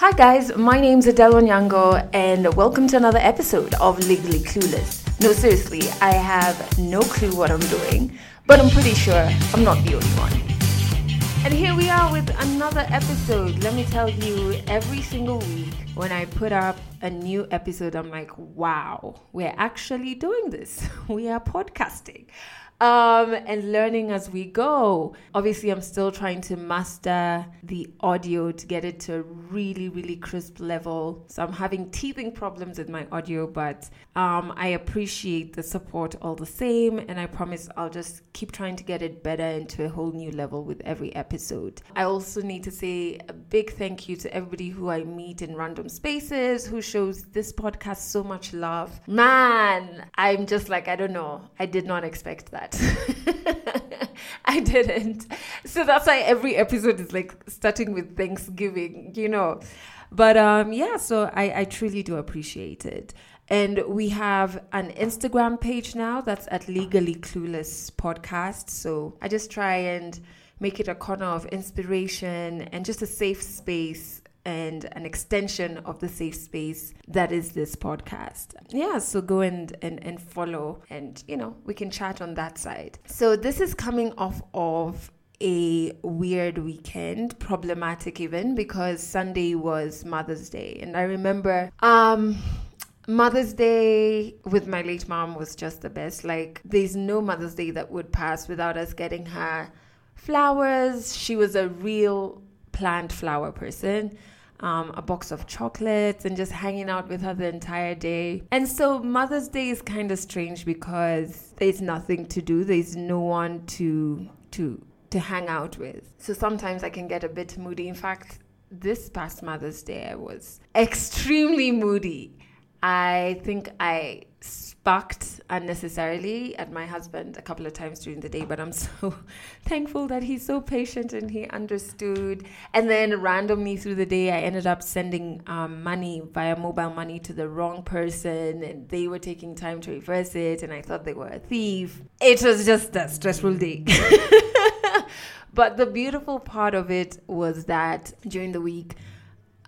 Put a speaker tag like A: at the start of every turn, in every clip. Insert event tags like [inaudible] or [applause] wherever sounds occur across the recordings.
A: Hi guys, my name's Adelle Onyango and welcome to another episode of Legally Clueless. No, seriously, I have no clue what I'm doing, but I'm pretty sure I'm not the only one. And here we are with another episode. Let me tell you, every single week when I put up a new episode, I'm like, wow, we're actually doing this. [laughs] We are podcasting um, and learning as we go. Obviously, I'm still trying to master the audio to get it to a really, really crisp level. So I'm having teething problems with my audio, but um, I appreciate the support all the same. And I promise I'll just keep trying to get it better into a whole new level with every episode. I also need to say a big thank you to everybody who I meet in random spaces who shows this podcast so much love. Man, I'm just like, I don't know. I did not expect that that. [laughs] I didn't. So that's why every episode is like starting with Thanksgiving, you know. But um yeah, so I, I truly do appreciate it. And we have an Instagram page now that's at Legally Clueless Podcast. So I just try and make it a corner of inspiration and just a safe space and an extension of the safe space that is this podcast. Yeah, so go and, and, and follow and, you know, we can chat on that side. So this is coming off of a weird weekend, problematic even because Sunday was Mother's Day. And I remember um Mother's Day with my late mom was just the best. Like there's no Mother's Day that would pass without us getting her flowers. She was a real plant flower person um, a box of chocolates and just hanging out with her the entire day. And so Mother's Day is kind of strange because there's nothing to do. There's no one to to to hang out with. So sometimes I can get a bit moody. In fact, this past Mother's Day I was extremely moody. I think I sparked unnecessarily at my husband a couple of times during the day, but I'm [laughs] so thankful that he's so patient and he understood. And then randomly through the day, I ended up sending um, money via mobile money to the wrong person, and they were taking time to reverse it, and I thought they were a thief. It was just a stressful day. [laughs] but the beautiful part of it was that during the week,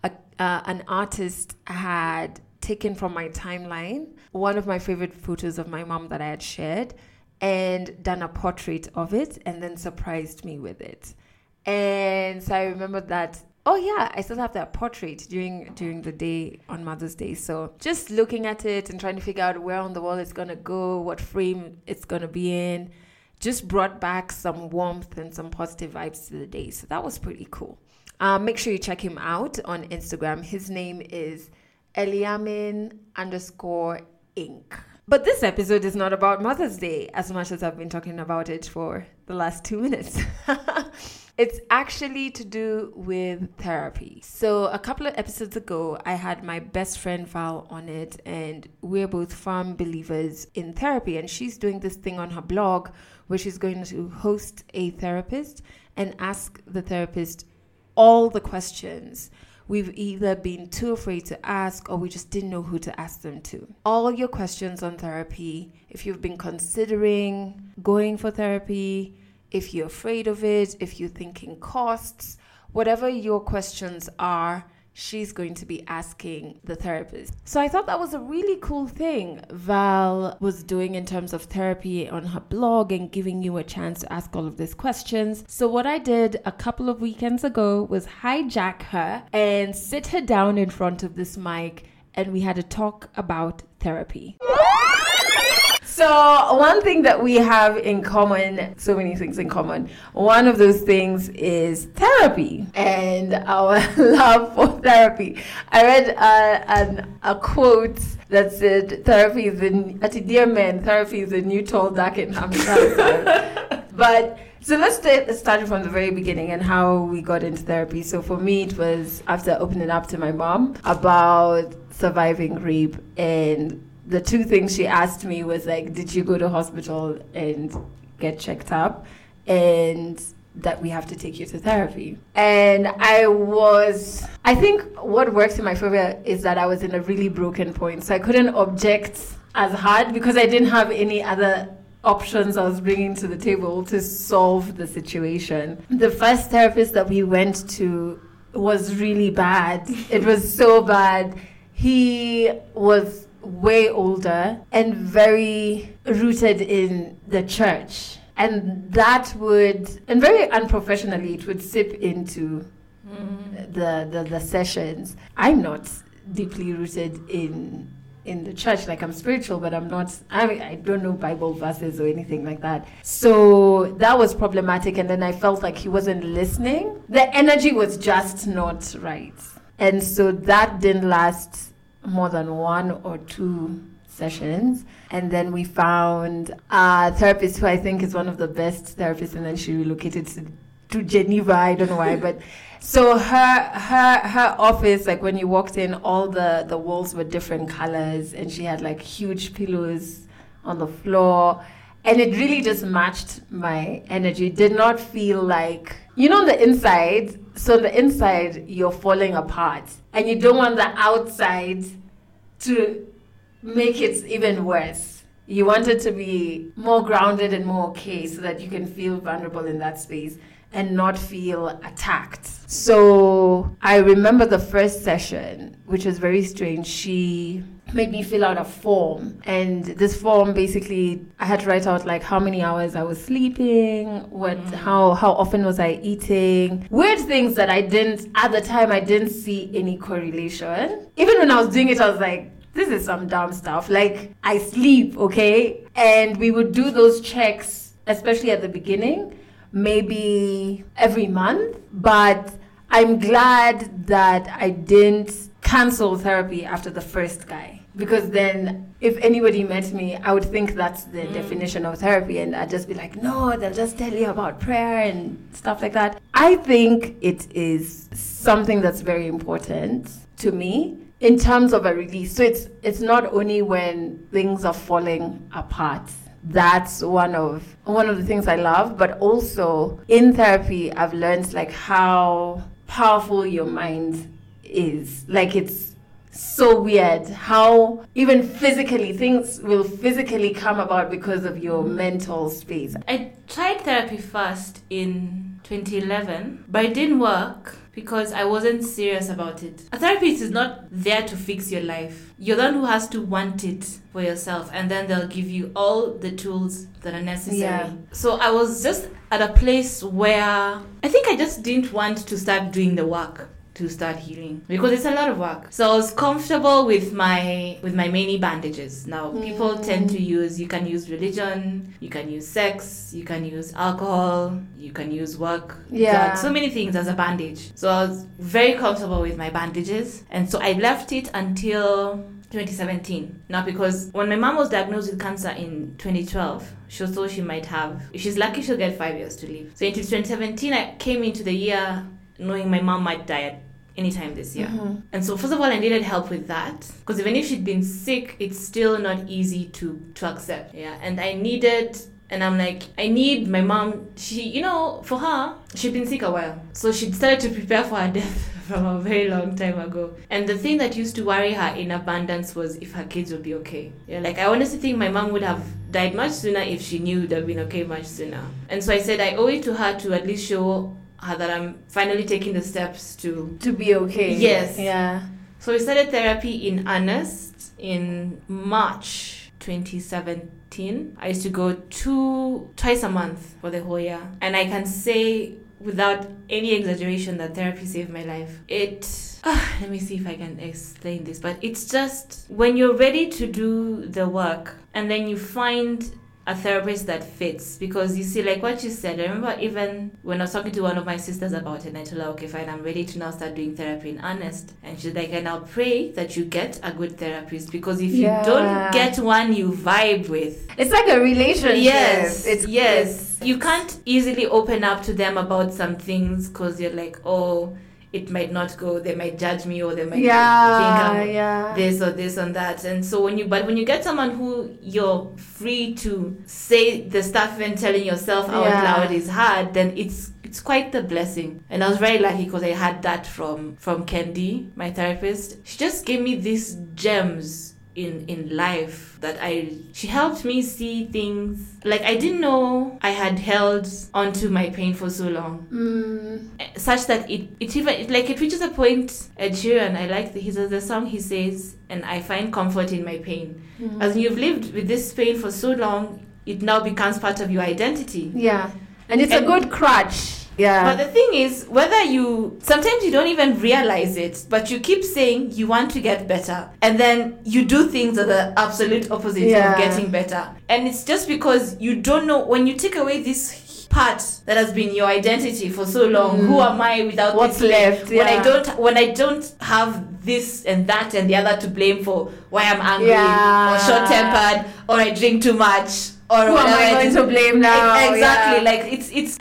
A: a, uh, an artist had taken from my timeline one of my favorite photos of my mom that I had shared and done a portrait of it and then surprised me with it. And so I remember that oh yeah i still have that portrait during during the day on mother's day. So just looking at it and trying to figure out where on the wall it's to go what frame it's to be in just brought back some warmth and some positive vibes to the day. So that was pretty cool. Um, make sure you check him out on instagram. His name is Eliamin underscore Inc. But this episode is not about Mother's Day as much as I've been talking about it for the last two minutes. [laughs] it's actually to do with therapy. So, a couple of episodes ago, I had my best friend Val on it, and we're both firm believers in therapy. And she's doing this thing on her blog where she's going to host a therapist and ask the therapist all the questions we've either been too afraid to ask or we just didn't know who to ask them to. All your questions on therapy, if you've been considering going for therapy, if you're afraid of it, if you're thinking costs, whatever your questions are, she's going to be asking the therapist. So I thought that was a really cool thing Val was doing in terms of therapy on her blog and giving you a chance to ask all of these questions. So what I did a couple of weekends ago was hijack her and sit her down in front of this mic and we had a talk about therapy. So, one thing that we have in common, so many things in common. One of those things is therapy and our [laughs] love for therapy. I read uh, an, a quote that said, Therapy is the, dear man, therapy is the new tall, dark, and handsome. but so let's start from the very beginning and how we got into therapy. So for me, it was after opening up to my mom about surviving rape and the two things she asked me was like, did you go to hospital and get checked up? And that we have to take you to therapy. And I was, I think what works in my favor is that I was in a really broken point. So I couldn't object as hard because I didn't have any other options I was bringing to the table to solve the situation. The first therapist that we went to was really bad. It was so bad. He was way older and very rooted in the church. And that would, and very unprofessionally, it would sip into mm. the, the, the sessions. I'm not deeply rooted in in the church like i'm spiritual but i'm not I, I don't know bible verses or anything like that so that was problematic and then i felt like he wasn't listening the energy was just not right and so that didn't last more than one or two sessions. And then we found a therapist who i think is one of the best therapists and then she relocated to, to geneva. I don't know why but [laughs] so her her her office, like when you walked in, all the the walls were different colors, and she had like huge pillows on the floor, and it really just matched my energy. It did not feel like you know the inside. So the inside, you're falling apart, and you don't want the outside to make it even worse. You want it to be more grounded and more okay, so that you can feel vulnerable in that space and not feel attacked. So I remember the first session, which was very strange. She made me fill out a form. And this form basically i had to write out like how many hours i was sleeping what mm. how how often was i eating. Weird things that i didn't at the time i didn't see any correlation. Even when i was doing it i was like this is some dumb stuff. Like i sleep okay? And we would do those checks especially at the beginning maybe every month, but I'm glad that I didn't cancel therapy after the first guy. Because then, if anybody met me, I would think that's the mm. definition of therapy, and I'd just be like, no, they'll just tell you about prayer and stuff like that. I think it is something that's very important to me in terms of a release. So it's it's not only when things are falling apart that's one of one of the things I love. But also in therapy, I've learned like how powerful your mind is. Like it's so weird how even physically things will physically come about because of your mental space.
B: I tried therapy first in 2011, but it didn't work because I wasn't serious about it. A therapist is not there to fix your life. You're the one who has to want it for yourself, and then they'll give you all the tools that are necessary. Yeah. So I was just at a place where I think I just didn't want to start doing the work to start healing because it's a lot of work. So I was comfortable with my with my many bandages. Now mm. people tend to use you can use religion, you can use sex, you can use alcohol, you can use work.
A: Yeah.
B: So many things as a bandage. So I was very comfortable with my bandages. And so I left it until 2017. Now, because when my mom was diagnosed with cancer in 2012, she thought she might have, if she's lucky, she'll get five years to live. So, into 2017, I came into the year knowing my mom might die at anytime this year. Mm-hmm. And so first of all I needed help with that because even if she'd been sick it's still not easy to to accept. Yeah. And I needed and I'm like, I need my mom. She, you know, for her, she'd been sick a while. So she'd started to prepare for her [laughs] death from a very long time ago. And the thing that used to worry her in abundance was if her kids would be okay. Yeah, like I honestly think my mom would have died much sooner if she knew have been okay much sooner. And so I said I owe it to her to at least show that I'm finally taking the steps to
A: to be okay.
B: Yes.
A: Yeah.
B: So we started therapy in earnest in March 2017. I used to go two twice a month for the whole year, and I can say without any exaggeration that therapy saved my life. It uh, [sighs] let me see if I can explain this, but it's just when you're ready to do the work and then you find a therapist that fits. Because you see like what you said i remember even when i was talking to one of my sisters about it and i told her okay fine i'm ready to now start doing therapy in earnest. And she's like and i'll pray that you get a good therapist because if yeah. you don't get one you vibe with
A: it's like a relationship.
B: Yes it's yes. it's, you can't easily open up to them about some things because you're like oh it might not go they might judge me or they might
A: yeah, think I'm yeah.
B: this or this and that and so when you but when you get someone who you're free to say the stuff and telling yourself out yeah. loud is hard then it's it's quite the blessing and i was very lucky because i had that from from candy my therapist she just gave me these gems in in life that I she helped me see things like I didn't know I had held onto my pain for so long
A: Mm.
B: such that it it even it, like it reaches a point Ed Sheeran I like the, his the song he says and I find comfort in my pain
A: Mm.
B: as you've lived with this pain for so long it now becomes part of your identity
A: Yeah. And it's a good crutch. Yeah.
B: but the thing is, whether you sometimes you don't even realize it, but you keep saying you want to get better, and then you do things that are absolute opposite
A: Yeah.
B: of getting better. And it's just because you don't know when you take away this part that has been your identity for so long.
A: Mm.
B: Who am I without
A: What's
B: this?
A: left?
B: When I don't when I don't have this and that and the other to blame for why I'm angry
A: Yeah.
B: or short tempered or I drink too much or
A: Who am I going to blame now?
B: Exactly.
A: Yeah.
B: Like it's it's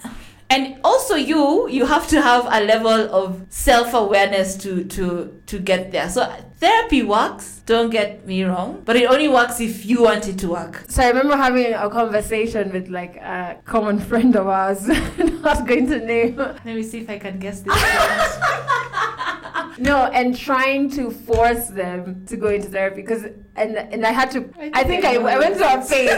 B: and also you you have to have a level of self-awareness to to to get there. So therapy works, don't get me wrong, but it only works if you want it to work.
A: So I remember having a conversation with like a common friend of ours, [laughs] not going to name.
B: Let me see if I can guess this. [laughs]
A: No, and trying to force them to go into therapy because and and I had to. I think I,
B: know
A: I went
B: this [laughs]
A: to a phase.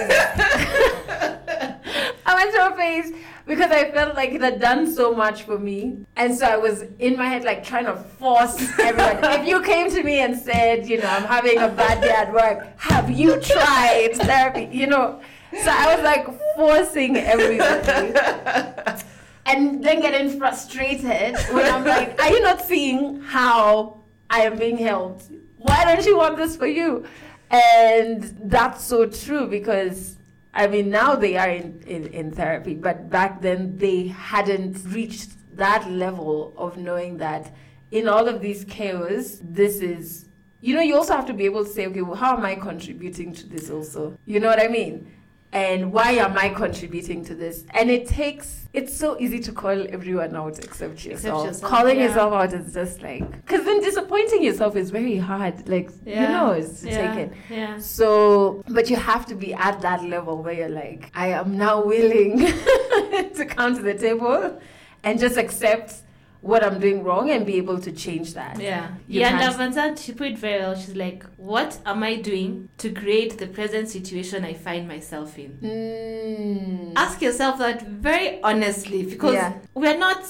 A: I went to a phase because I felt like it had done so much for me, and so I was in my head like trying to force everyone. [laughs] if you came to me and said, you know, I'm having a bad day at work, have you tried therapy? You know, so I was like forcing everybody [laughs] and then getting frustrated when I'm like, are you not seeing how I am being helped? Why don't you want this for you? And that's so true because I mean now they are in, in, in therapy, but back then they hadn't reached that level of knowing that in all of these chaos, this is you know, you also have to be able to say, okay, well, how am I contributing to this also? You know what I mean? And why am I contributing to this? And it takes, it's so easy to call everyone out except yourself.
B: yourself,
A: Calling
B: yeah.
A: yourself out is just like, because then disappointing yourself is very hard. Like, you know, it's to take it.
B: Yeah.
A: So, but you have to be at that level where you're like, I am now willing [laughs] to come to the table and just accept what I'm doing wrong and be able to change that.
B: Yeah.
A: You
B: yeah,
A: can't-
B: Iyanla Vanzant, she put it very well. She's like, what am I doing to create the present situation I find myself in?
A: Mm.
B: Ask yourself that very honestly because
A: Yeah.
B: we're not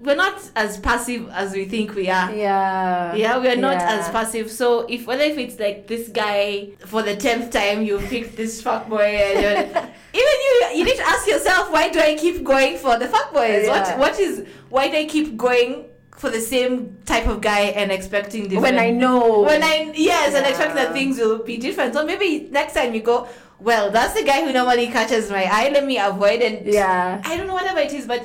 B: we're not as passive as we think we are.
A: Yeah.
B: Yeah, we are not
A: Yeah.
B: as passive. So if whether if it's like this guy for the tenth time you picked this fuckboy and you're, [laughs] even you you need to ask yourself why do I keep going for the fuckboys?
A: Yeah.
B: What what is why do I keep going for the same type of guy and expecting different
A: When I know.
B: when I yes and
A: Yeah.
B: expect that things will be different. So maybe next time you go, well, that's the guy who normally catches my eye. Let me avoid and
A: Yeah.
B: I don't know whatever it is, but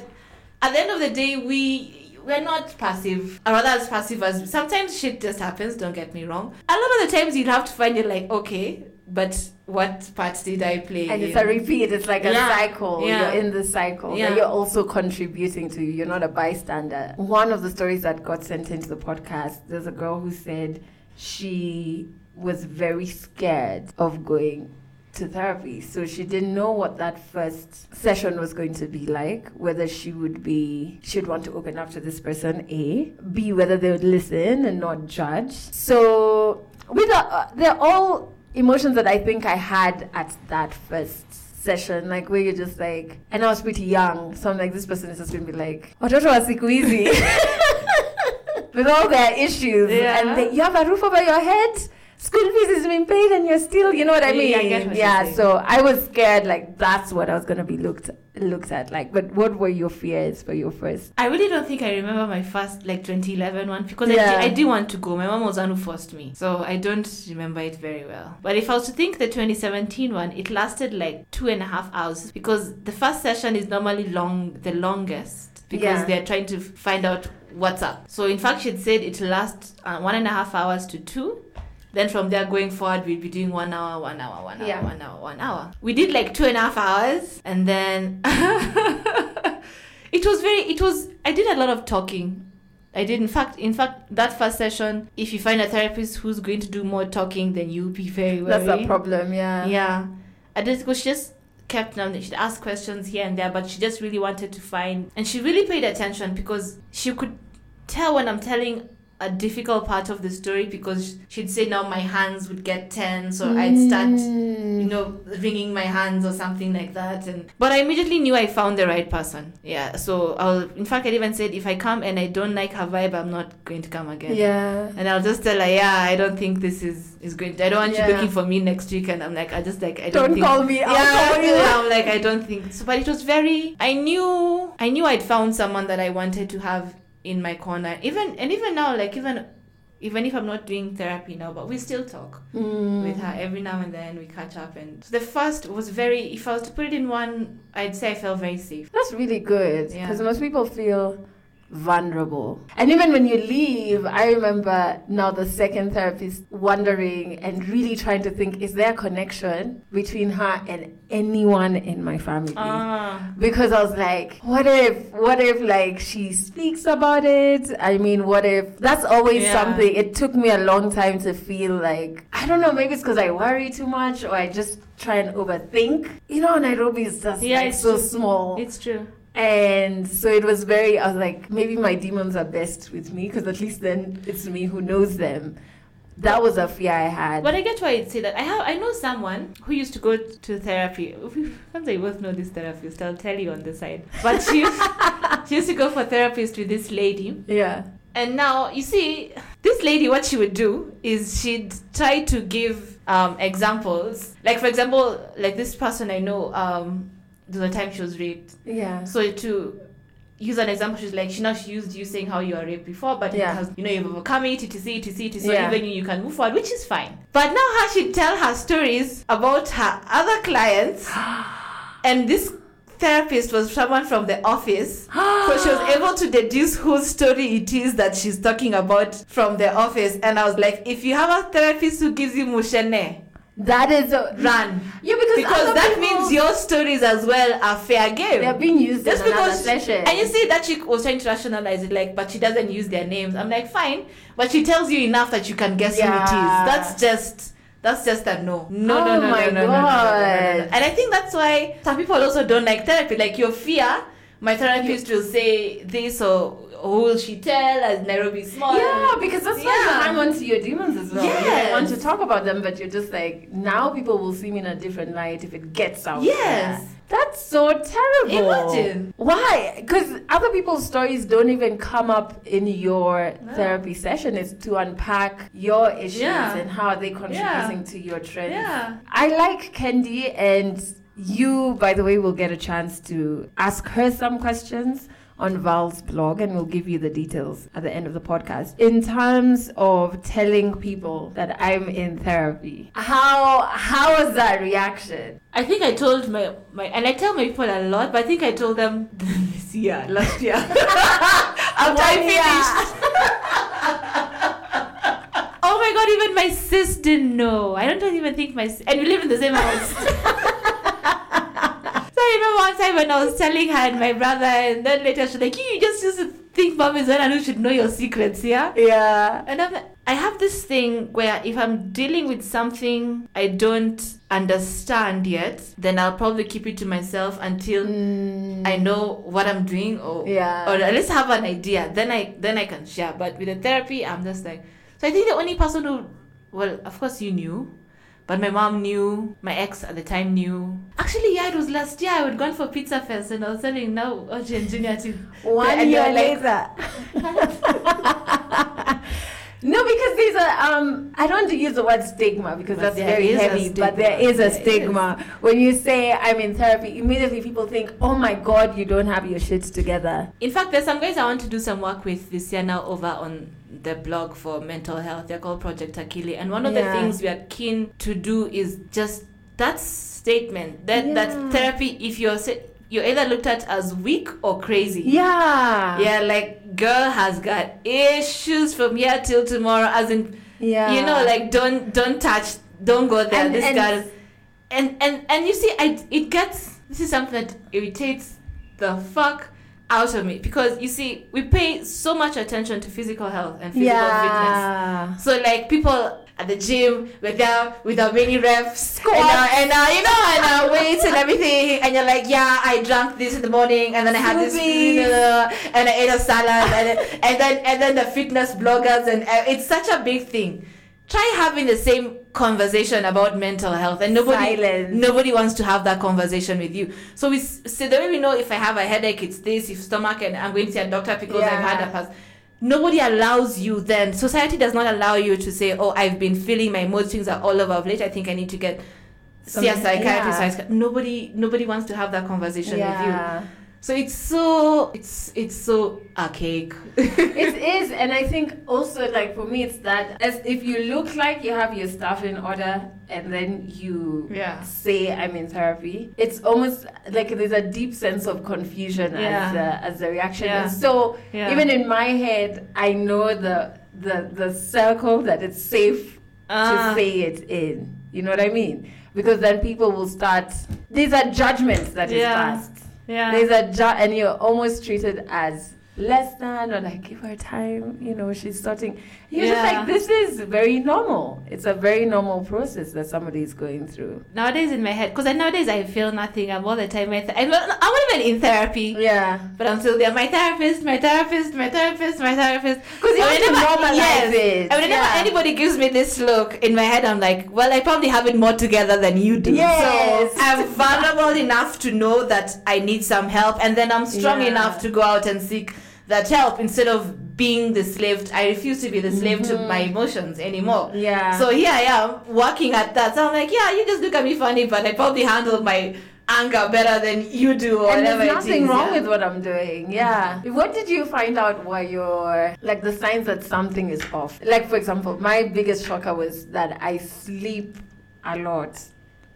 B: at the end of the day, we we're not passive, or rather as passive as sometimes shit just happens. Don't get me wrong. A lot of the times you'd have to find it like okay, but what part did I play?
A: And it's a repeat. It's like a
B: Yeah.
A: cycle.
B: Yeah.
A: You're in the cycle
B: Yeah.
A: that you're also contributing to. You're not a bystander. One of the stories that got sent into the podcast, there's a girl who said she was very scared of going to therapy. So she didn't know what that first session was going to be like, whether she would be, she would want to open up to this person, A. B, whether they would listen and not judge. So with uh, they're all emotions that I think I had at that first session, like where you're just like, and I was pretty young, so I'm like, this person is just gonna be like, oh, watoto wa siku hizi. [laughs] With all their issues,
B: Yeah.
A: and they, you have a roof over your head, school fees is being paid, and you're still, you know what I
B: Yeah,
A: mean?
B: I get what
A: yeah. So I was scared, like that's what I was gonna be looked looked at. Like, but what were your fears for your first?
B: I really don't think I remember my first like 2011 one because
A: Yeah.
B: I, did, I did want to go. My mom was one who forced me, so I don't remember it very well. But if I was to think the 2017 one, it lasted like two and a half hours because the first session is normally long, the longest because
A: Yeah.
B: they're trying to find out what's up. So in fact, she'd said it lasts uh, one and a half hours to two. Then from there going forward, we'd be doing one hour, one hour, one hour,
A: Yeah.
B: one hour, one hour. We did like two and a half hours, and then [laughs] it was very. It was. I did a lot of talking. I did. In fact, in fact, that first session, if you find a therapist who's going to do more talking, then you'll be very
A: That's a problem. Yeah.
B: Yeah. I just because she just kept on she'd ask questions here and there, but she just really wanted to find and she really paid attention because she could tell when I'm telling a difficult part of the story because she'd say now my hands would get tense or I'd start
A: Mm.
B: you know wringing my hands or something like that and but I immediately knew I found the right person yeah so I'll in fact I even said if I come and I don't like her vibe I'm not going to come again
A: Yeah.
B: and I'll just tell her yeah I don't think this is is going I don't want
A: Yeah.
B: you looking for me next week and I'm like I just like I don't,
A: Don't
B: think
A: call me. I'll
B: yeah,
A: call you.
B: I'm like I don't think so. But it was very. I knew. I knew I'd found someone that I wanted to have in my corner. Even and even now, like even even if I'm not doing therapy now, but we still talk
A: Mm.
B: with her every now and then. We catch up, and the first was very. If I was to put it in one, I'd say I felt very safe.
A: That's really good
B: Yeah.
A: because most people feel vulnerable. And even when you leave, I remember now the second therapist wondering and really trying to think is there a connection between her and anyone in my family?
B: Ah,
A: because I was like, what if, what if like she speaks about it? I mean, what if that's always
B: Yeah.
A: something? It took me a long time to feel like, I don't know, maybe it's because I worry too much or I just try and overthink. You know, Nairobi is just
B: Yeah,
A: like so
B: true.
A: small.
B: it's true.
A: And so it was very, I was like, maybe my demons are best with me because at least then it's me who knows them. That was a fear I had.
B: But I get why you'd say that. I have. I know someone who used to go to therapy. [laughs] Once I both know this therapist, I'll tell you on the side. But she used, [laughs] she used to go for therapist with this lady.
A: yeah.
B: And now you see, this lady, what she would do is she'd try to give um, examples. Like for example, like this person I know, um, was time she was raped.
A: Yeah.
B: So to use an example, she's like, she now she used you saying how you were raped before, but
A: Yeah.
B: it has, you know, you've overcome it, etc, etc, etc. So
A: Yeah.
B: even you, you can move forward, which is fine. But now how she'd tell her stories about her other clients, [gasps] and this therapist was someone from the office. [gasps] So she was able to deduce whose story it is that she's talking about from the office. And I was like, if you have a therapist who gives you mushene,
A: That is a,
B: run.
A: Yeah, because,
B: Because that
A: people-
B: means your stories as well are fair game.
A: they're being used
B: Just because,
A: session.
B: and you see that chick was trying to rationalize it, like, but she doesn't use their names. I'm like, fine, but she tells you enough that you can guess who it is. That's just, that's just a no. No,
A: Oh
B: no, no,
A: my
B: no, no, no, no, no, no, no, no.
A: God.
B: And I think that's why some people also don't like therapy. Like your fear, my therapist will say this or, who will she tell as Nairobi small.
A: yeah, because that's why you
B: Yeah.
A: hang on to your demons as well. You don't want to talk about them, but you're just like, now people will see me in a different light if it gets out.
B: Yes.
A: there. That's so terrible.
B: Imagine.
A: Why? Because other people's stories don't even come up in your
B: No.
A: therapy session. It's to unpack your issues
B: Yeah.
A: and how are they're contributing to your trends.
B: Yeah.
A: I like Kendi, and you, by the way, will get a chance to ask her some questions on Val's blog, and we'll give you the details at the end of the podcast. In terms of telling people that I'm in therapy, how how was that reaction?
B: I think I told my, my and I tell my people a lot, but I think I told them [laughs] this year, last year. [laughs] After I finished. [laughs] oh my god, even my sis didn't know. I don't even think my and we live in the same house. I remember one time when I was telling her and my brother, and then later she's like, You just used to think mom is the one who should know your secrets, yeah?
A: Yeah.
B: And I'm, I have this thing where if I'm dealing with something I don't understand yet, then I'll probably keep it to myself until mm. I know what I'm doing or
A: Yeah.
B: or at least have an idea. Then I then I can share. But with the therapy, I'm just like so. I think the only person who, well, of course you knew. But my mom knew, my ex at the time knew. Actually, yeah, it was last year. I would gone for Pizza Fest and I was telling now Oji and Junior to
A: One year later. [laughs] no, because there's a um. I don't use the word stigma because
B: But
A: that's very heavy. But there is a
B: There
A: stigma when you say I'm in therapy. Immediately, people think, "Oh my God, you don't have your shit together."
B: In fact, there's some guys I want to do some work with this year now over on the blog for mental health. They're called Project Akili. And one of
A: Yeah.
B: the things we are keen to do is just that statement that
A: Yeah.
B: that therapy, if you're you're either looked at as weak or crazy.
A: Yeah.
B: Yeah, like girl has got issues from here till tomorrow. As in,
A: Yeah.
B: you know, like don't don't touch, don't go there.
A: And-
B: this
A: and-
B: girl, and and and you see, I it gets this is something that irritates the fuck out of me. Because you see, we pay so much attention to physical health and physical fitness.
A: yeah.
B: So like people at the gym with our with our mini reps and, uh, and uh, you know and uh, weights and everything. And you're like yeah I drank this in the morning and then I had this and I ate a salad and, then- and then and then the fitness bloggers and uh, it's such a big thing try having the same conversation about mental health and nobody
A: Silence.
B: nobody wants to have that conversation with you so we so the way we know if i have a headache it's this if stomach and i'm going to see a doctor because i've had a
A: Yeah.
B: past nobody allows you then society does not allow you to say oh i've been feeling my mood swings are all over of late i think i need to get see a psychiatrist
A: yeah.
B: or a psych- nobody nobody wants to have that conversation with you
A: Yeah.
B: So it's so it's it's so archaic [laughs]
A: it is, and I think also like for me, it's that as if you look like you have your stuff in order, and then you
B: Yeah.
A: say I'm in therapy, it's almost like there's a deep sense of confusion as
B: Yeah.
A: the, as the reaction.
B: Yeah.
A: And so even in my head, I know the the the circle that it's safe
B: Ah.
A: to say it in. You know what I mean? Because then people will start. These are judgments that is passed.
B: Yeah.
A: There's a ju- and you're almost treated as less than or like give her time. You know, she's starting. You're just like this is very normal. It's a very normal process that somebody is going through.
B: nowadays in my head because nowadays i feel nothing i'm all the time my th- I'm, I'm even in therapy
A: Yeah,
B: but i'm still there my therapist my therapist my therapist my therapist
A: because you have to
B: whenever-
A: normalize
B: yes.
A: it.
B: and whenever
A: yeah.
B: anybody gives me this look in my head i'm like well i probably have it more together than you do
A: Yes.
B: so i'm vulnerable enough to know that i need some help and then i'm strong
A: Yeah.
B: enough to go out and seek that help instead of being the slave i refuse to be the slave to
A: Mhm.
B: my emotions anymore
A: yeah.
B: so here I am working at that. So I'm like, yeah, you just look at me funny, but I probably handle my anger better than you do or
A: and
B: whatever
A: there's nothing
B: is,
A: wrong
B: yeah.
A: with what I'm doing. Yeah. What did you find out were your like the signs that something is off? Like for example, my biggest shocker was that I sleep a lot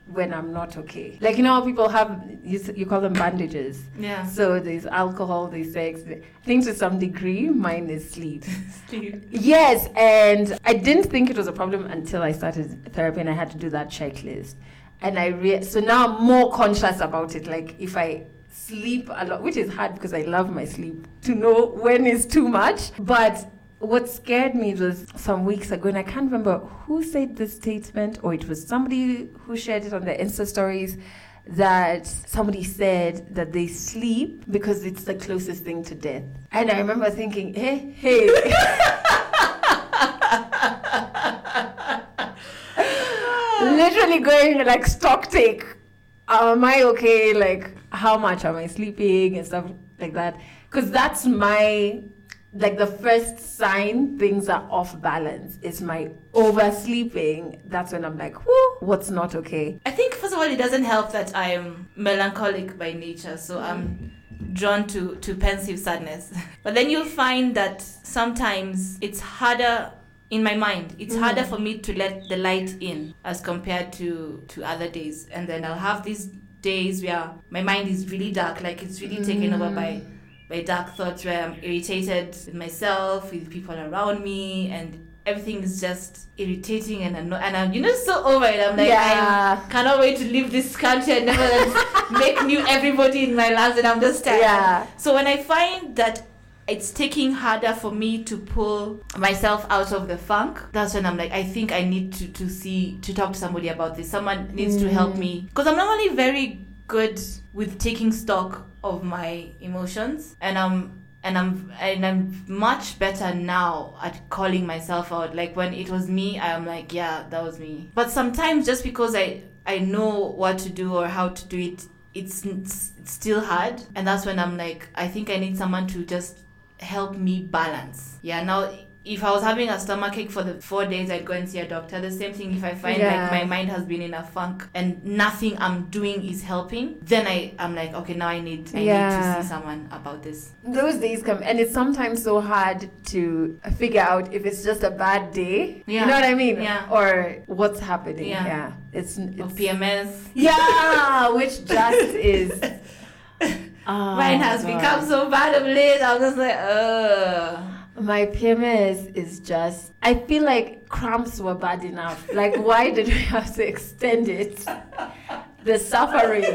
A: when I'm not okay. Like you know people have you, you call them bandages.
B: Yeah.
A: So there's alcohol, there's sex. I think to some degree, mine is sleep. [laughs] sleep. Yes, and I didn't think it was a problem until I started therapy and I had to do that checklist. And I re- so now I'm more conscious about it. Like if I sleep a lot, which is hard because I love my sleep, to know when is too much. But what scared me was some weeks ago, and I can't remember who said this statement, or it was somebody who shared it on their Insta stories. That somebody said that they sleep because it's the closest thing to death. And I remember thinking, eh, hey, hey. [laughs] literally going like stock take. Am I okay? Like, how much am I sleeping and stuff like that? Because that's my like the first sign things are off balance is my oversleeping. That's when I'm like, whoo, what's not okay?
B: I think first of all, it doesn't help that I'm melancholic by nature, so I'm drawn to to pensive sadness. [laughs] But then you'll find that sometimes it's harder in my mind. It's
A: Mm.
B: harder for me to let the light in as compared to to other days, and then I'll have these days where my mind is really dark, like it's really taken over by by dark thoughts where I'm irritated with myself, with people around me, and everything is just irritating and anno- and I'm you know so over it. I'm like
A: Yeah.
B: I cannot wait to leave this country and never [laughs] make new everybody in my life, and I'm just tired.
A: Yeah.
B: So when I find that it's taking harder for me to pull myself out of the funk, that's when I'm like, I think I need to to see to talk to somebody about this. Someone needs to help
A: Mm.
B: me because I'm normally very good with taking stock of my emotions, and I'm and I'm and I'm much better now at calling myself out. Like when it was me, I'm like, yeah, that was me. But sometimes just because I I know what to do or how to do it, it's, it's still hard, and that's when I'm like, I think I need someone to just help me balance. Yeah, now if I was having a stomach ache for the four days, I'd go and see a doctor. The same thing if I find
A: Yeah.
B: like my mind has been in a funk and nothing I'm doing is helping, then I I'm like, okay, now I need I need to see someone about this.
A: Those days come, and it's sometimes so hard to figure out if it's just a bad day.
B: Yeah.
A: You know what I mean?
B: Yeah.
A: Or what's happening.
B: Yeah.
A: Yeah. It's,
B: Or
A: it's
B: PMS.
A: Yeah, which just [laughs] is. Oh,
B: Mine has
A: God.
B: become so bad of late. I'm just like, ugh.
A: My PMS is just. I feel like cramps were bad enough. Like, why did we have to extend it? The suffering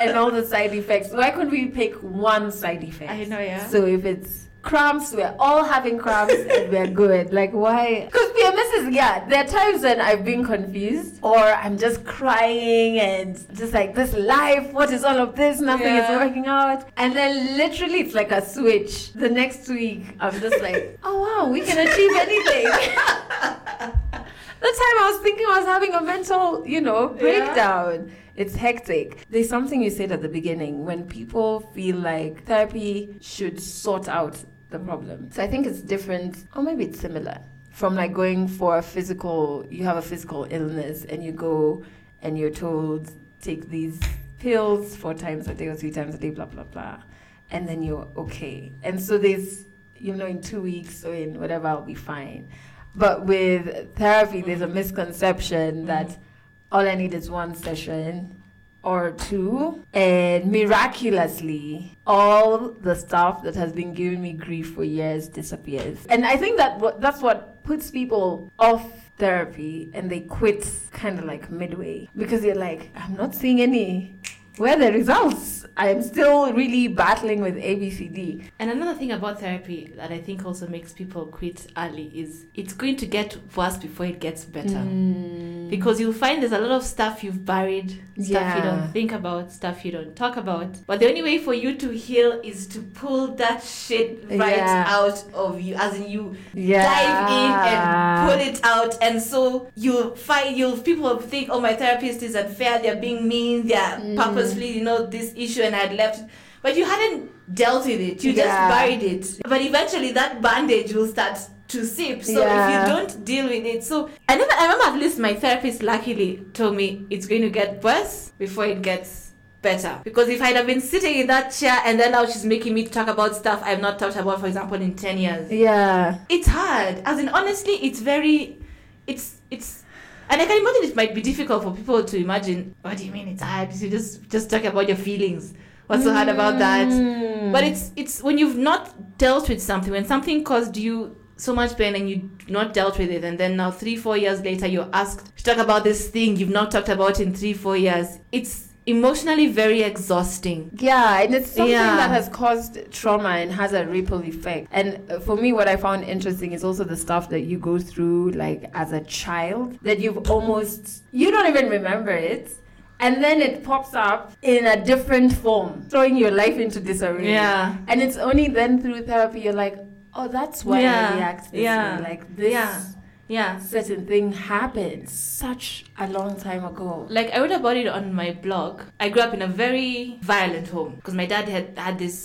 A: and all the side effects. Why couldn't we pick one side effect?
B: I know, yeah.
A: So if it's cramps. We're all having cramps and we're good. Like, why? Because PMS is, yeah, there are times when I've been confused or I'm just crying and just like, this life, what is all of this? Nothing
B: Yeah.
A: is working out. And then literally it's like a switch. The next week, I'm just like, [laughs] oh wow, we can achieve anything. [laughs] the time I was thinking I was having a mental, you know, breakdown. It's hectic. There's something you said at the beginning when people feel like therapy should sort out the mm-hmm. problem. So I think it's different, or maybe it's similar from like going for a physical, you have a physical illness and you go and you're told, take these pills four times a day or three times a day, blah, blah, blah. And then you're okay. And so there's, you know, in two weeks or in whatever, I'll be fine. But with therapy, there's a mm-hmm. misconception that mm-hmm. all I need is one session or two, and miraculously, all the stuff that has been giving me grief for years disappears. And I think that what, that's what puts people off therapy and they quit kind of like midway because they're like, I'm not seeing any. Where are the results? I'm still really battling with ABCD.
B: And another thing about therapy that I think also makes people quit early is it's going to get worse before it gets better.
A: Mm.
B: Because you'll find there's a lot of stuff you've buried, stuff you don't think about, stuff you don't talk about. But the only way for you to heal is to pull that shit right
A: Yeah.
B: out of you, as in you
A: yeah.
B: dive in and pull it out. And so you'll find you'll people will think, oh, my therapist is unfair. They're being mean. They're
A: Mm.
B: Purposefully, you know, this issue, and I'd left. But you hadn't dealt with it. You
A: Yeah.
B: just buried it. But eventually, that bandage will start to sip. So
A: Yeah.
B: if you don't deal with it, so I never. I remember at least my therapist luckily told me it's going to get worse before it gets better. Because if I'd have been sitting in that chair and then now she's making me talk about stuff I've not talked about, for example, in ten years
A: Yeah.
B: it's hard as in honestly it's very it's it's and i can imagine it might be difficult for people to imagine what do you mean it's hard you just just talk about your feelings. What's so hard about that?
A: Mm.
B: but it's it's when you've not dealt with something when something caused you so much pain and you not dealt with it and then now three four years later you're asked to talk about this thing you've not talked about in three four years it's emotionally very exhausting
A: Yeah, and it's something
B: Yeah.
A: that has caused trauma and has a ripple effect. And uh, for me, what I found interesting is also the stuff that you go through, like as a child, that you've almost, you don't even remember it. And then it pops up in a different form, throwing your life into disarray.
B: Yeah.
A: And it's only then through therapy you're like, oh, that's why
B: Yeah.
A: I react this
B: Yeah.
A: way. Like this
B: Yeah. Yeah
A: certain thing happened such a long time ago.
B: like I wrote about it on my blog. I grew up in a very violent home because my dad had had this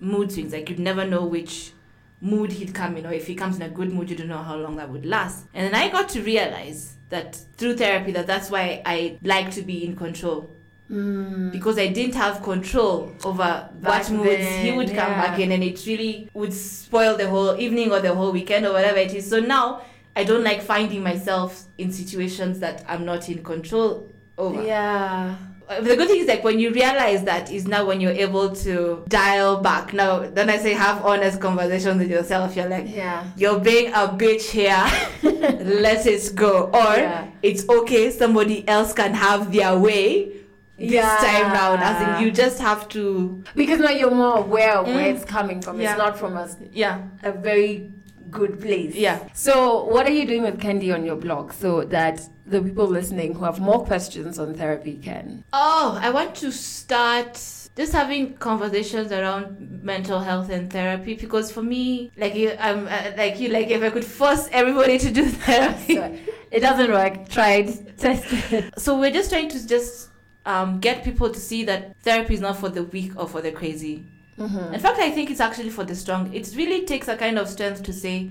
B: mood swings. Like you'd never know which mood he'd come in, or if he comes in a good mood, you don't know how long that would last. And then I got to realize that through therapy that that's why I like to be in control
A: Mm.
B: because I didn't have control over
A: Back
B: what moods he would come
A: yeah.
B: back in, and it really would spoil the whole evening or the whole weekend or whatever it is. So now I don't like finding myself in situations that I'm not in control over.
A: Yeah.
B: The good thing is like when you realize that is now when you're able to dial back. Now, then I say have honest conversations with yourself. You're like,
A: Yeah.
B: you're being a bitch here. [laughs] Let it go. Or
A: Yeah.
B: it's okay. Somebody else can have their way this
A: Yeah.
B: time round. As in, you just have to.
A: Because now you're more aware of where
B: Mm.
A: it's coming from.
B: Yeah.
A: It's not from us.
B: Yeah.
A: a very good place.
B: Yeah.
A: So, what are you doing with Candy on your blog so that the people listening who have more questions on therapy can?
B: Oh, I want to start just having conversations around mental health and therapy because for me, like you, I'm uh, like you, like if I could force everybody to do [laughs] therapy.
A: So, it doesn't work. Tried, tested. [laughs]
B: so we're just trying to just um, get people to see that therapy is not for the weak or for the crazy.
A: Mm-hmm.
B: In fact, I think it's actually for the strong. It really takes a kind of strength to say,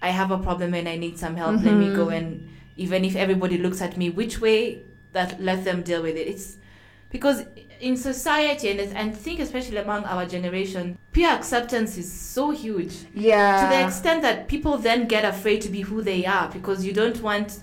B: I have a problem and I need some help. Let me go and even if everybody looks at me, which way that let them deal with it. It's because in society and and I think especially among our generation, peer acceptance is so huge
A: Yeah.
B: to the extent that people then get afraid to be who they are because you don't want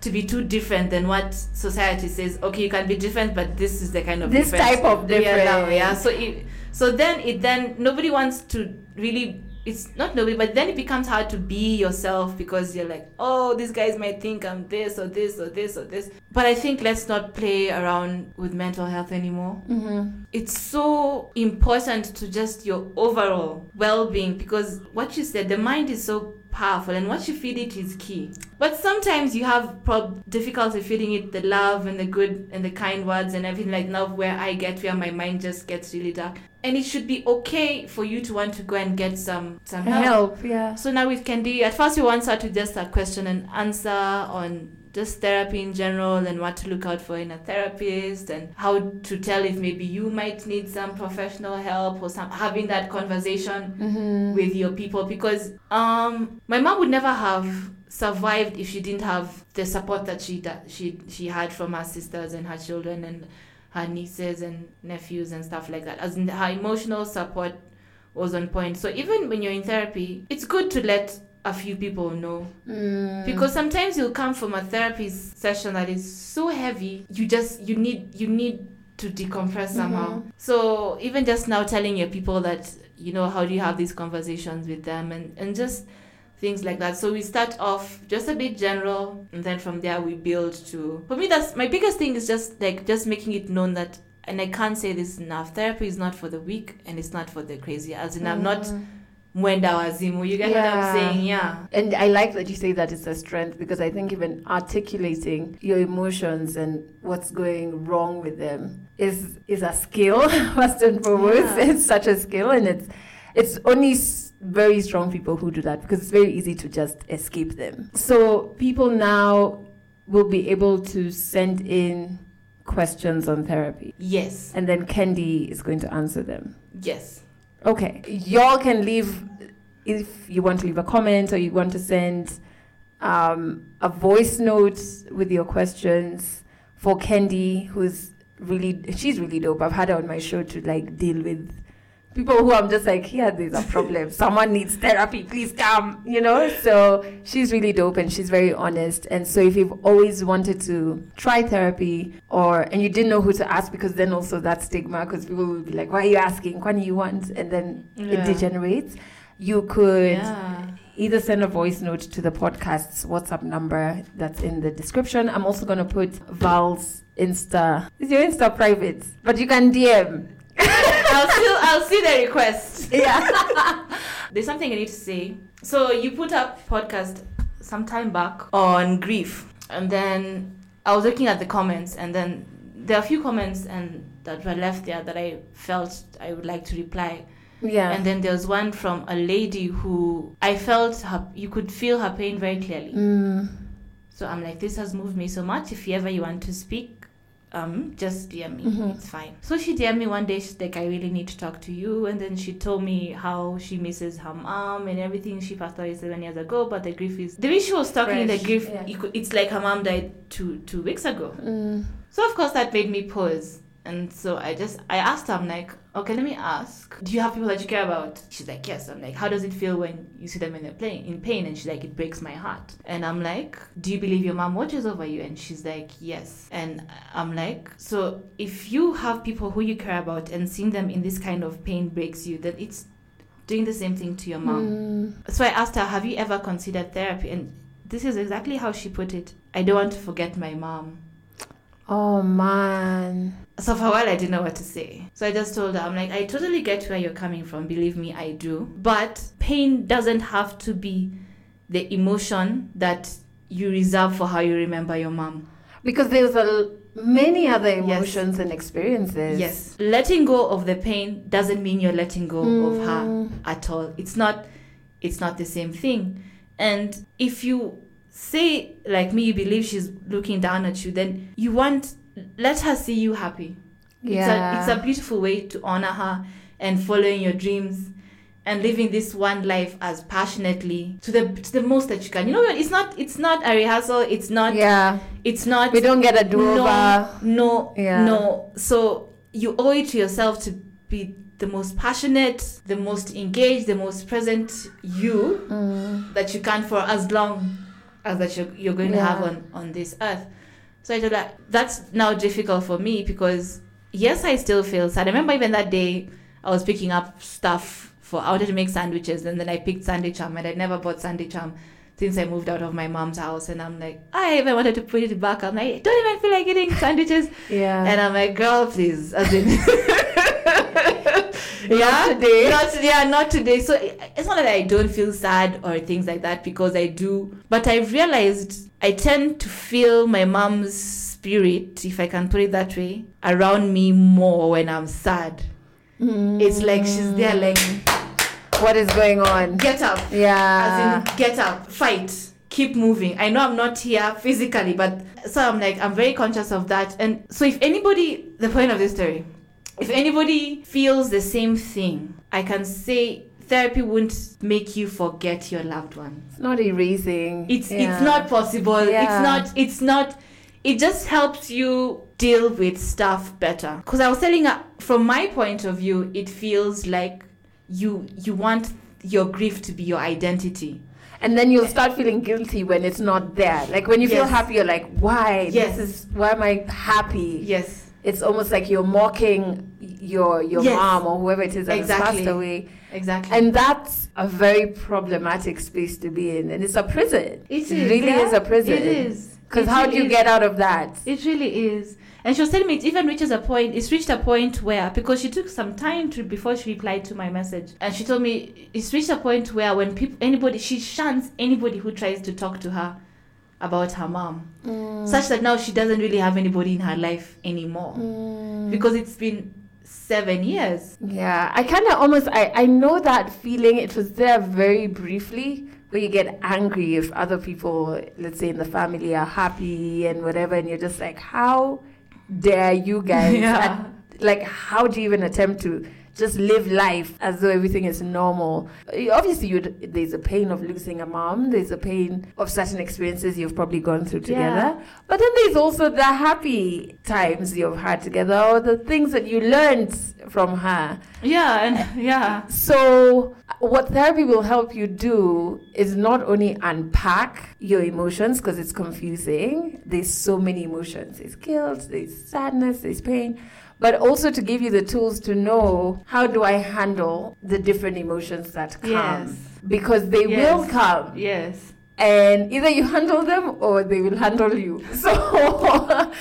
B: to be too different than what society says. Okay, you can be different, but this is the kind of
A: This
B: difference
A: type of
B: allow,
A: difference.
B: Yeah, so it, so then it then nobody wants to really it's not nobody, but then it becomes hard to be yourself because you're like, oh, these guys might think I'm this or this or this or this. But I think let's not play around with mental health anymore.
A: Mm-hmm.
B: It's so important to just your overall well being because what you said, the mind is so powerful and what you feed it is key. But sometimes you have prob- difficulty feeding it the love and the good and the kind words and everything like now where I get where my mind just gets really dark. And it should be okay for you to want to go and get some some help.
A: Help, yeah.
B: So now with Candy, at first we want her to just a question and answer on just therapy in general and what to look out for in a therapist and how to tell if maybe you might need some professional help or some having that conversation
A: Mm-hmm.
B: with your people. Because um my mom would never have survived if she didn't have the support that she that she she had from her sisters and her children and her nieces and nephews and stuff like that. As in her emotional support was on point. So even when you're in therapy it's good to let a few people know
A: Mm.
B: because sometimes you'll come from a therapy session that is so heavy you just you need you need to decompress somehow
A: Mhm.
B: so even just now telling your people that you know how do you have these conversations with them and and just things like that so we start off just a bit general and then from there we build to for me that's my biggest thing is just like just making it known that and I can't say this enough. Therapy is not for the weak and it's not for the crazy. As in, I'm not
A: Mhm.
B: Mwenda wazimu. You get what I'm saying? Yeah.
A: And I like that you say that it's a strength because I think even articulating your emotions and what's going wrong with them is is a skill [laughs] first and foremost.
B: Yeah.
A: It's such a skill, and it's it's only very strong people who do that because it's very easy to just escape them. So people now will be able to send in questions on therapy,
B: Yes.
A: and then Kendi is going to answer them.
B: Yes.
A: Okay. Y'all can leave if you want to leave a comment or you want to send um, a voice note with your questions for Kendi, who's really she's really dope. I've had her on my show to like deal with people who I'm just like, yeah, there's a problem. Someone needs therapy. Please come. You know. So she's really dope and she's very honest. And so if you've always wanted to try therapy or and you didn't know who to ask because then also that stigma because people will be like, why are you asking? What do you want? And then
B: Yeah.
A: it degenerates. You could
B: Yeah.
A: either send a voice note to the podcast's WhatsApp number that's in the description. I'm also going to put Val's Insta. Is your Insta private? But you can DM. [laughs]
B: I'll still I'll see the request.
A: Yeah. [laughs]
B: There's something I need to say. So you put up podcast some time back on grief, and then I was looking at the comments, and then there are a few comments and that were left there that I felt I would like to reply.
A: yeah.
B: And then there was one from a lady who I felt her, you could feel her pain very clearly.
A: Mm.
B: So I'm like, this has moved me so much. If ever you want to speak, um, just DM me.
A: Mhm.
B: It's fine. So she DM'd me one day. She's like, I really need to talk to you. And then she told me how she misses her mom and everything. She passed away seven years ago, but the grief is the way she was talking.
A: Fresh,
B: The grief,
A: yeah.
B: it's like her mom died two two weeks ago.
A: Mm.
B: So of course that made me pause. And so I just I asked her, I'm like, okay, let me ask. Do you have people that you care about? She's like, yes. I'm like, how does it feel when you see them in their pain in pain? And she's like, it breaks my heart. And I'm like, do you believe your mom watches over you? And she's like, yes. And I'm like, so if you have people who you care about and seeing them in this kind of pain breaks you, then it's doing the same thing to your mom.
A: Mm.
B: So I asked her, have you ever considered therapy? And this is exactly how she put it. I don't want to forget my mom.
A: Oh man.
B: So for a while, I didn't know what to say. So I just told her, I'm like, I totally get where you're coming from. Believe me, I do. But pain doesn't have to be the emotion that you reserve for how you remember your mom.
A: Because there's a l- many other
B: Yes.
A: emotions and experiences.
B: Yes. Letting go of the pain doesn't mean you're letting go of her
A: Mm.
B: at all. It's not it's not the same thing. And if you say like me you believe she's looking down at you, then you want let her see you happy.
A: Yeah.
B: It's a, it's a beautiful way to honor her and following your dreams and living this one life as passionately to the to the most that you can. You know, it's not it's not a rehearsal. It's not
A: yeah.
B: it's not
A: We don't get a do over.
B: no no
A: Yeah.
B: no. So you owe it to yourself to be the most passionate, the most engaged, the most present you
A: Mm.
B: that you can for as long as that you're, you're going to have on, on this earth. So I told her that's now difficult for me because yes, I still feel sad. I remember even that day I was picking up stuff for I wanted to make sandwiches, and then I picked Sunday Charm, and I never bought Sunday Charm since I moved out of my mom's house. And I'm like, I even wanted to put it back. I'm like, don't even feel like eating sandwiches. [laughs]
A: Yeah.
B: And I'm like, girl, please, as in. [laughs]
A: Not today.
B: Not yeah, not today. So it's not that I don't feel sad or things like that because I do. But I've realized I tend to feel my mom's spirit, if I can put it that way, around me more when I'm sad. It's like she's there, like
A: what is going on?
B: get up,
A: Yeah.
B: as in get up, fight, keep moving. I know I'm not here physically, but so I'm like I'm very conscious of that. And so if anybody, the point of this story, if anybody feels the same thing, I can say therapy won't make you forget your loved one.
A: It's not erasing.
B: It's
A: Yeah.
B: it's not possible.
A: Yeah.
B: It's not. It's not. It just helps you deal with stuff better. Because I was telling her, from my point of view, it feels like you you want your grief to be your identity.
A: And then you'll start feeling guilty when it's not there. Like when you feel happy, you're like, why?
B: Yes.
A: This is why am I happy?
B: Yes.
A: It's almost like you're mocking your your
B: Yes.
A: mom or whoever it is that has passed away.
B: Exactly.
A: And that's a very problematic space to be in. And it's a prison.
B: it
A: really
B: yeah?
A: is a prison.
B: It is.
A: Because
B: It
A: how do you
B: is.
A: get out of that?
B: It really is. And she was telling me it even reaches a point, it's reached a point where, because she took some time to before she replied to my message, and she told me it's reached a point where when people, anybody, she shuns anybody who tries to talk to her about her mom,
A: Mm.
B: such that now she doesn't really have anybody in her life anymore
A: Mm.
B: because it's been seven years.
A: Yeah, I kind of almost I I know that feeling. It was there very briefly where you get angry if other people, let's say in the family, are happy and whatever, and you're just like, how dare you guys? [laughs]
B: Yeah.
A: And, like, how do you even attempt to just live life as though everything is normal? Obviously, there's a pain of losing a mom. There's a pain of certain experiences you've probably gone through together.
B: Yeah.
A: But then there's also the happy times you've had together, or the things that you learned from her.
B: Yeah, and yeah.
A: So, what therapy will help you do is not only unpack your emotions because it's confusing. There's so many emotions. There's guilt, there's sadness, there's pain, but also to give you the tools to know how do I handle the different emotions that come
B: Yes.
A: because they
B: Yes.
A: will come
B: Yes.
A: and either you handle them or they will handle you. [laughs] So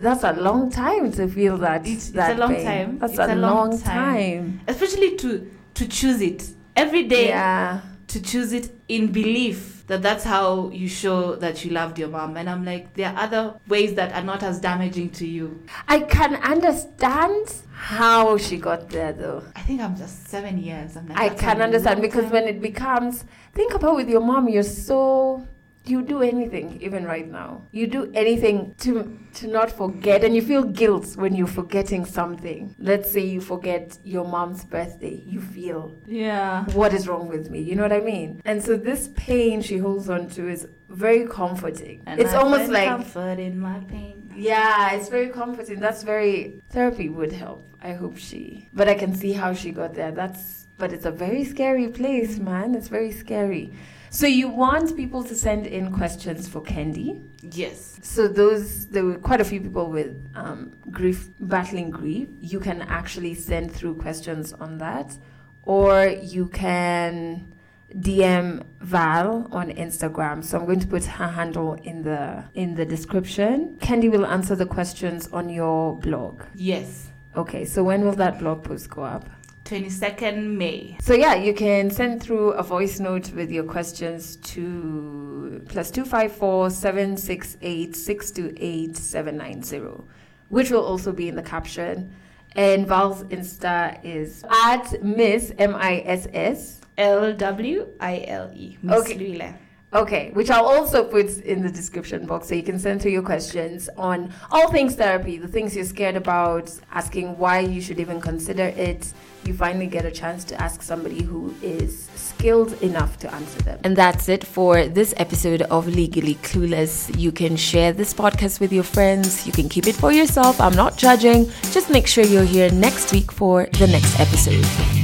A: that's a long time to feel that.
B: It's- it's
A: that
B: a long
A: pain.
B: time.
A: That's
B: It's
A: a,
B: a long
A: long time.
B: Especially to to choose it every day.
A: Yeah.
B: to choose it in belief that that's how you show that you loved your mom. And I'm like, there are other ways that are not as damaging to you.
A: I can understand how she got there though.
B: I think I'm just seven years. I'm like,
A: I can understand because
B: time.
A: when it becomes think about with your mom, you're so you do anything even right now. You do anything to to not forget and you feel guilt when you're forgetting something. Let's say you forget your mom's birthday. You feel
B: yeah,
A: what is wrong with me? You know what I mean? And so this pain she holds on to is very comforting.
B: and
A: it's
B: I
A: almost like
B: comfort in my pain.
A: yeah, it's very comforting. That's very therapy would help. I hope she. But I can see how she got there. That's but it's a very scary place, man. It's very scary. So you want people to send in questions for Kendi.
B: Yes,
A: So those there were quite a few people with um, grief battling grief. You can actually send through questions on that, or you can DM Val on Instagram. So I'm going to put her handle in the in the description. Kendi will answer the questions on your blog.
B: yes.
A: Okay, so when will that blog post go up?
B: 22nd May.
A: So yeah, you can send through a voice note with your questions to plus two five four seven six eight six two eight seven nine zero, which will also be in the caption. And Val's Insta is at Miss M I S S.
B: L W I L E.
A: Okay.
B: Lule.
A: Okay, which I'll also put in the description box so you can send through your questions on all things therapy, the things you're scared about, asking why you should even consider it. You finally get a chance to ask somebody who is skilled enough to answer them. And that's it for this episode of Legally Clueless. You can share this podcast with your friends, you can keep it for yourself. I'm not judging. Just make sure you're here next week for the next episode.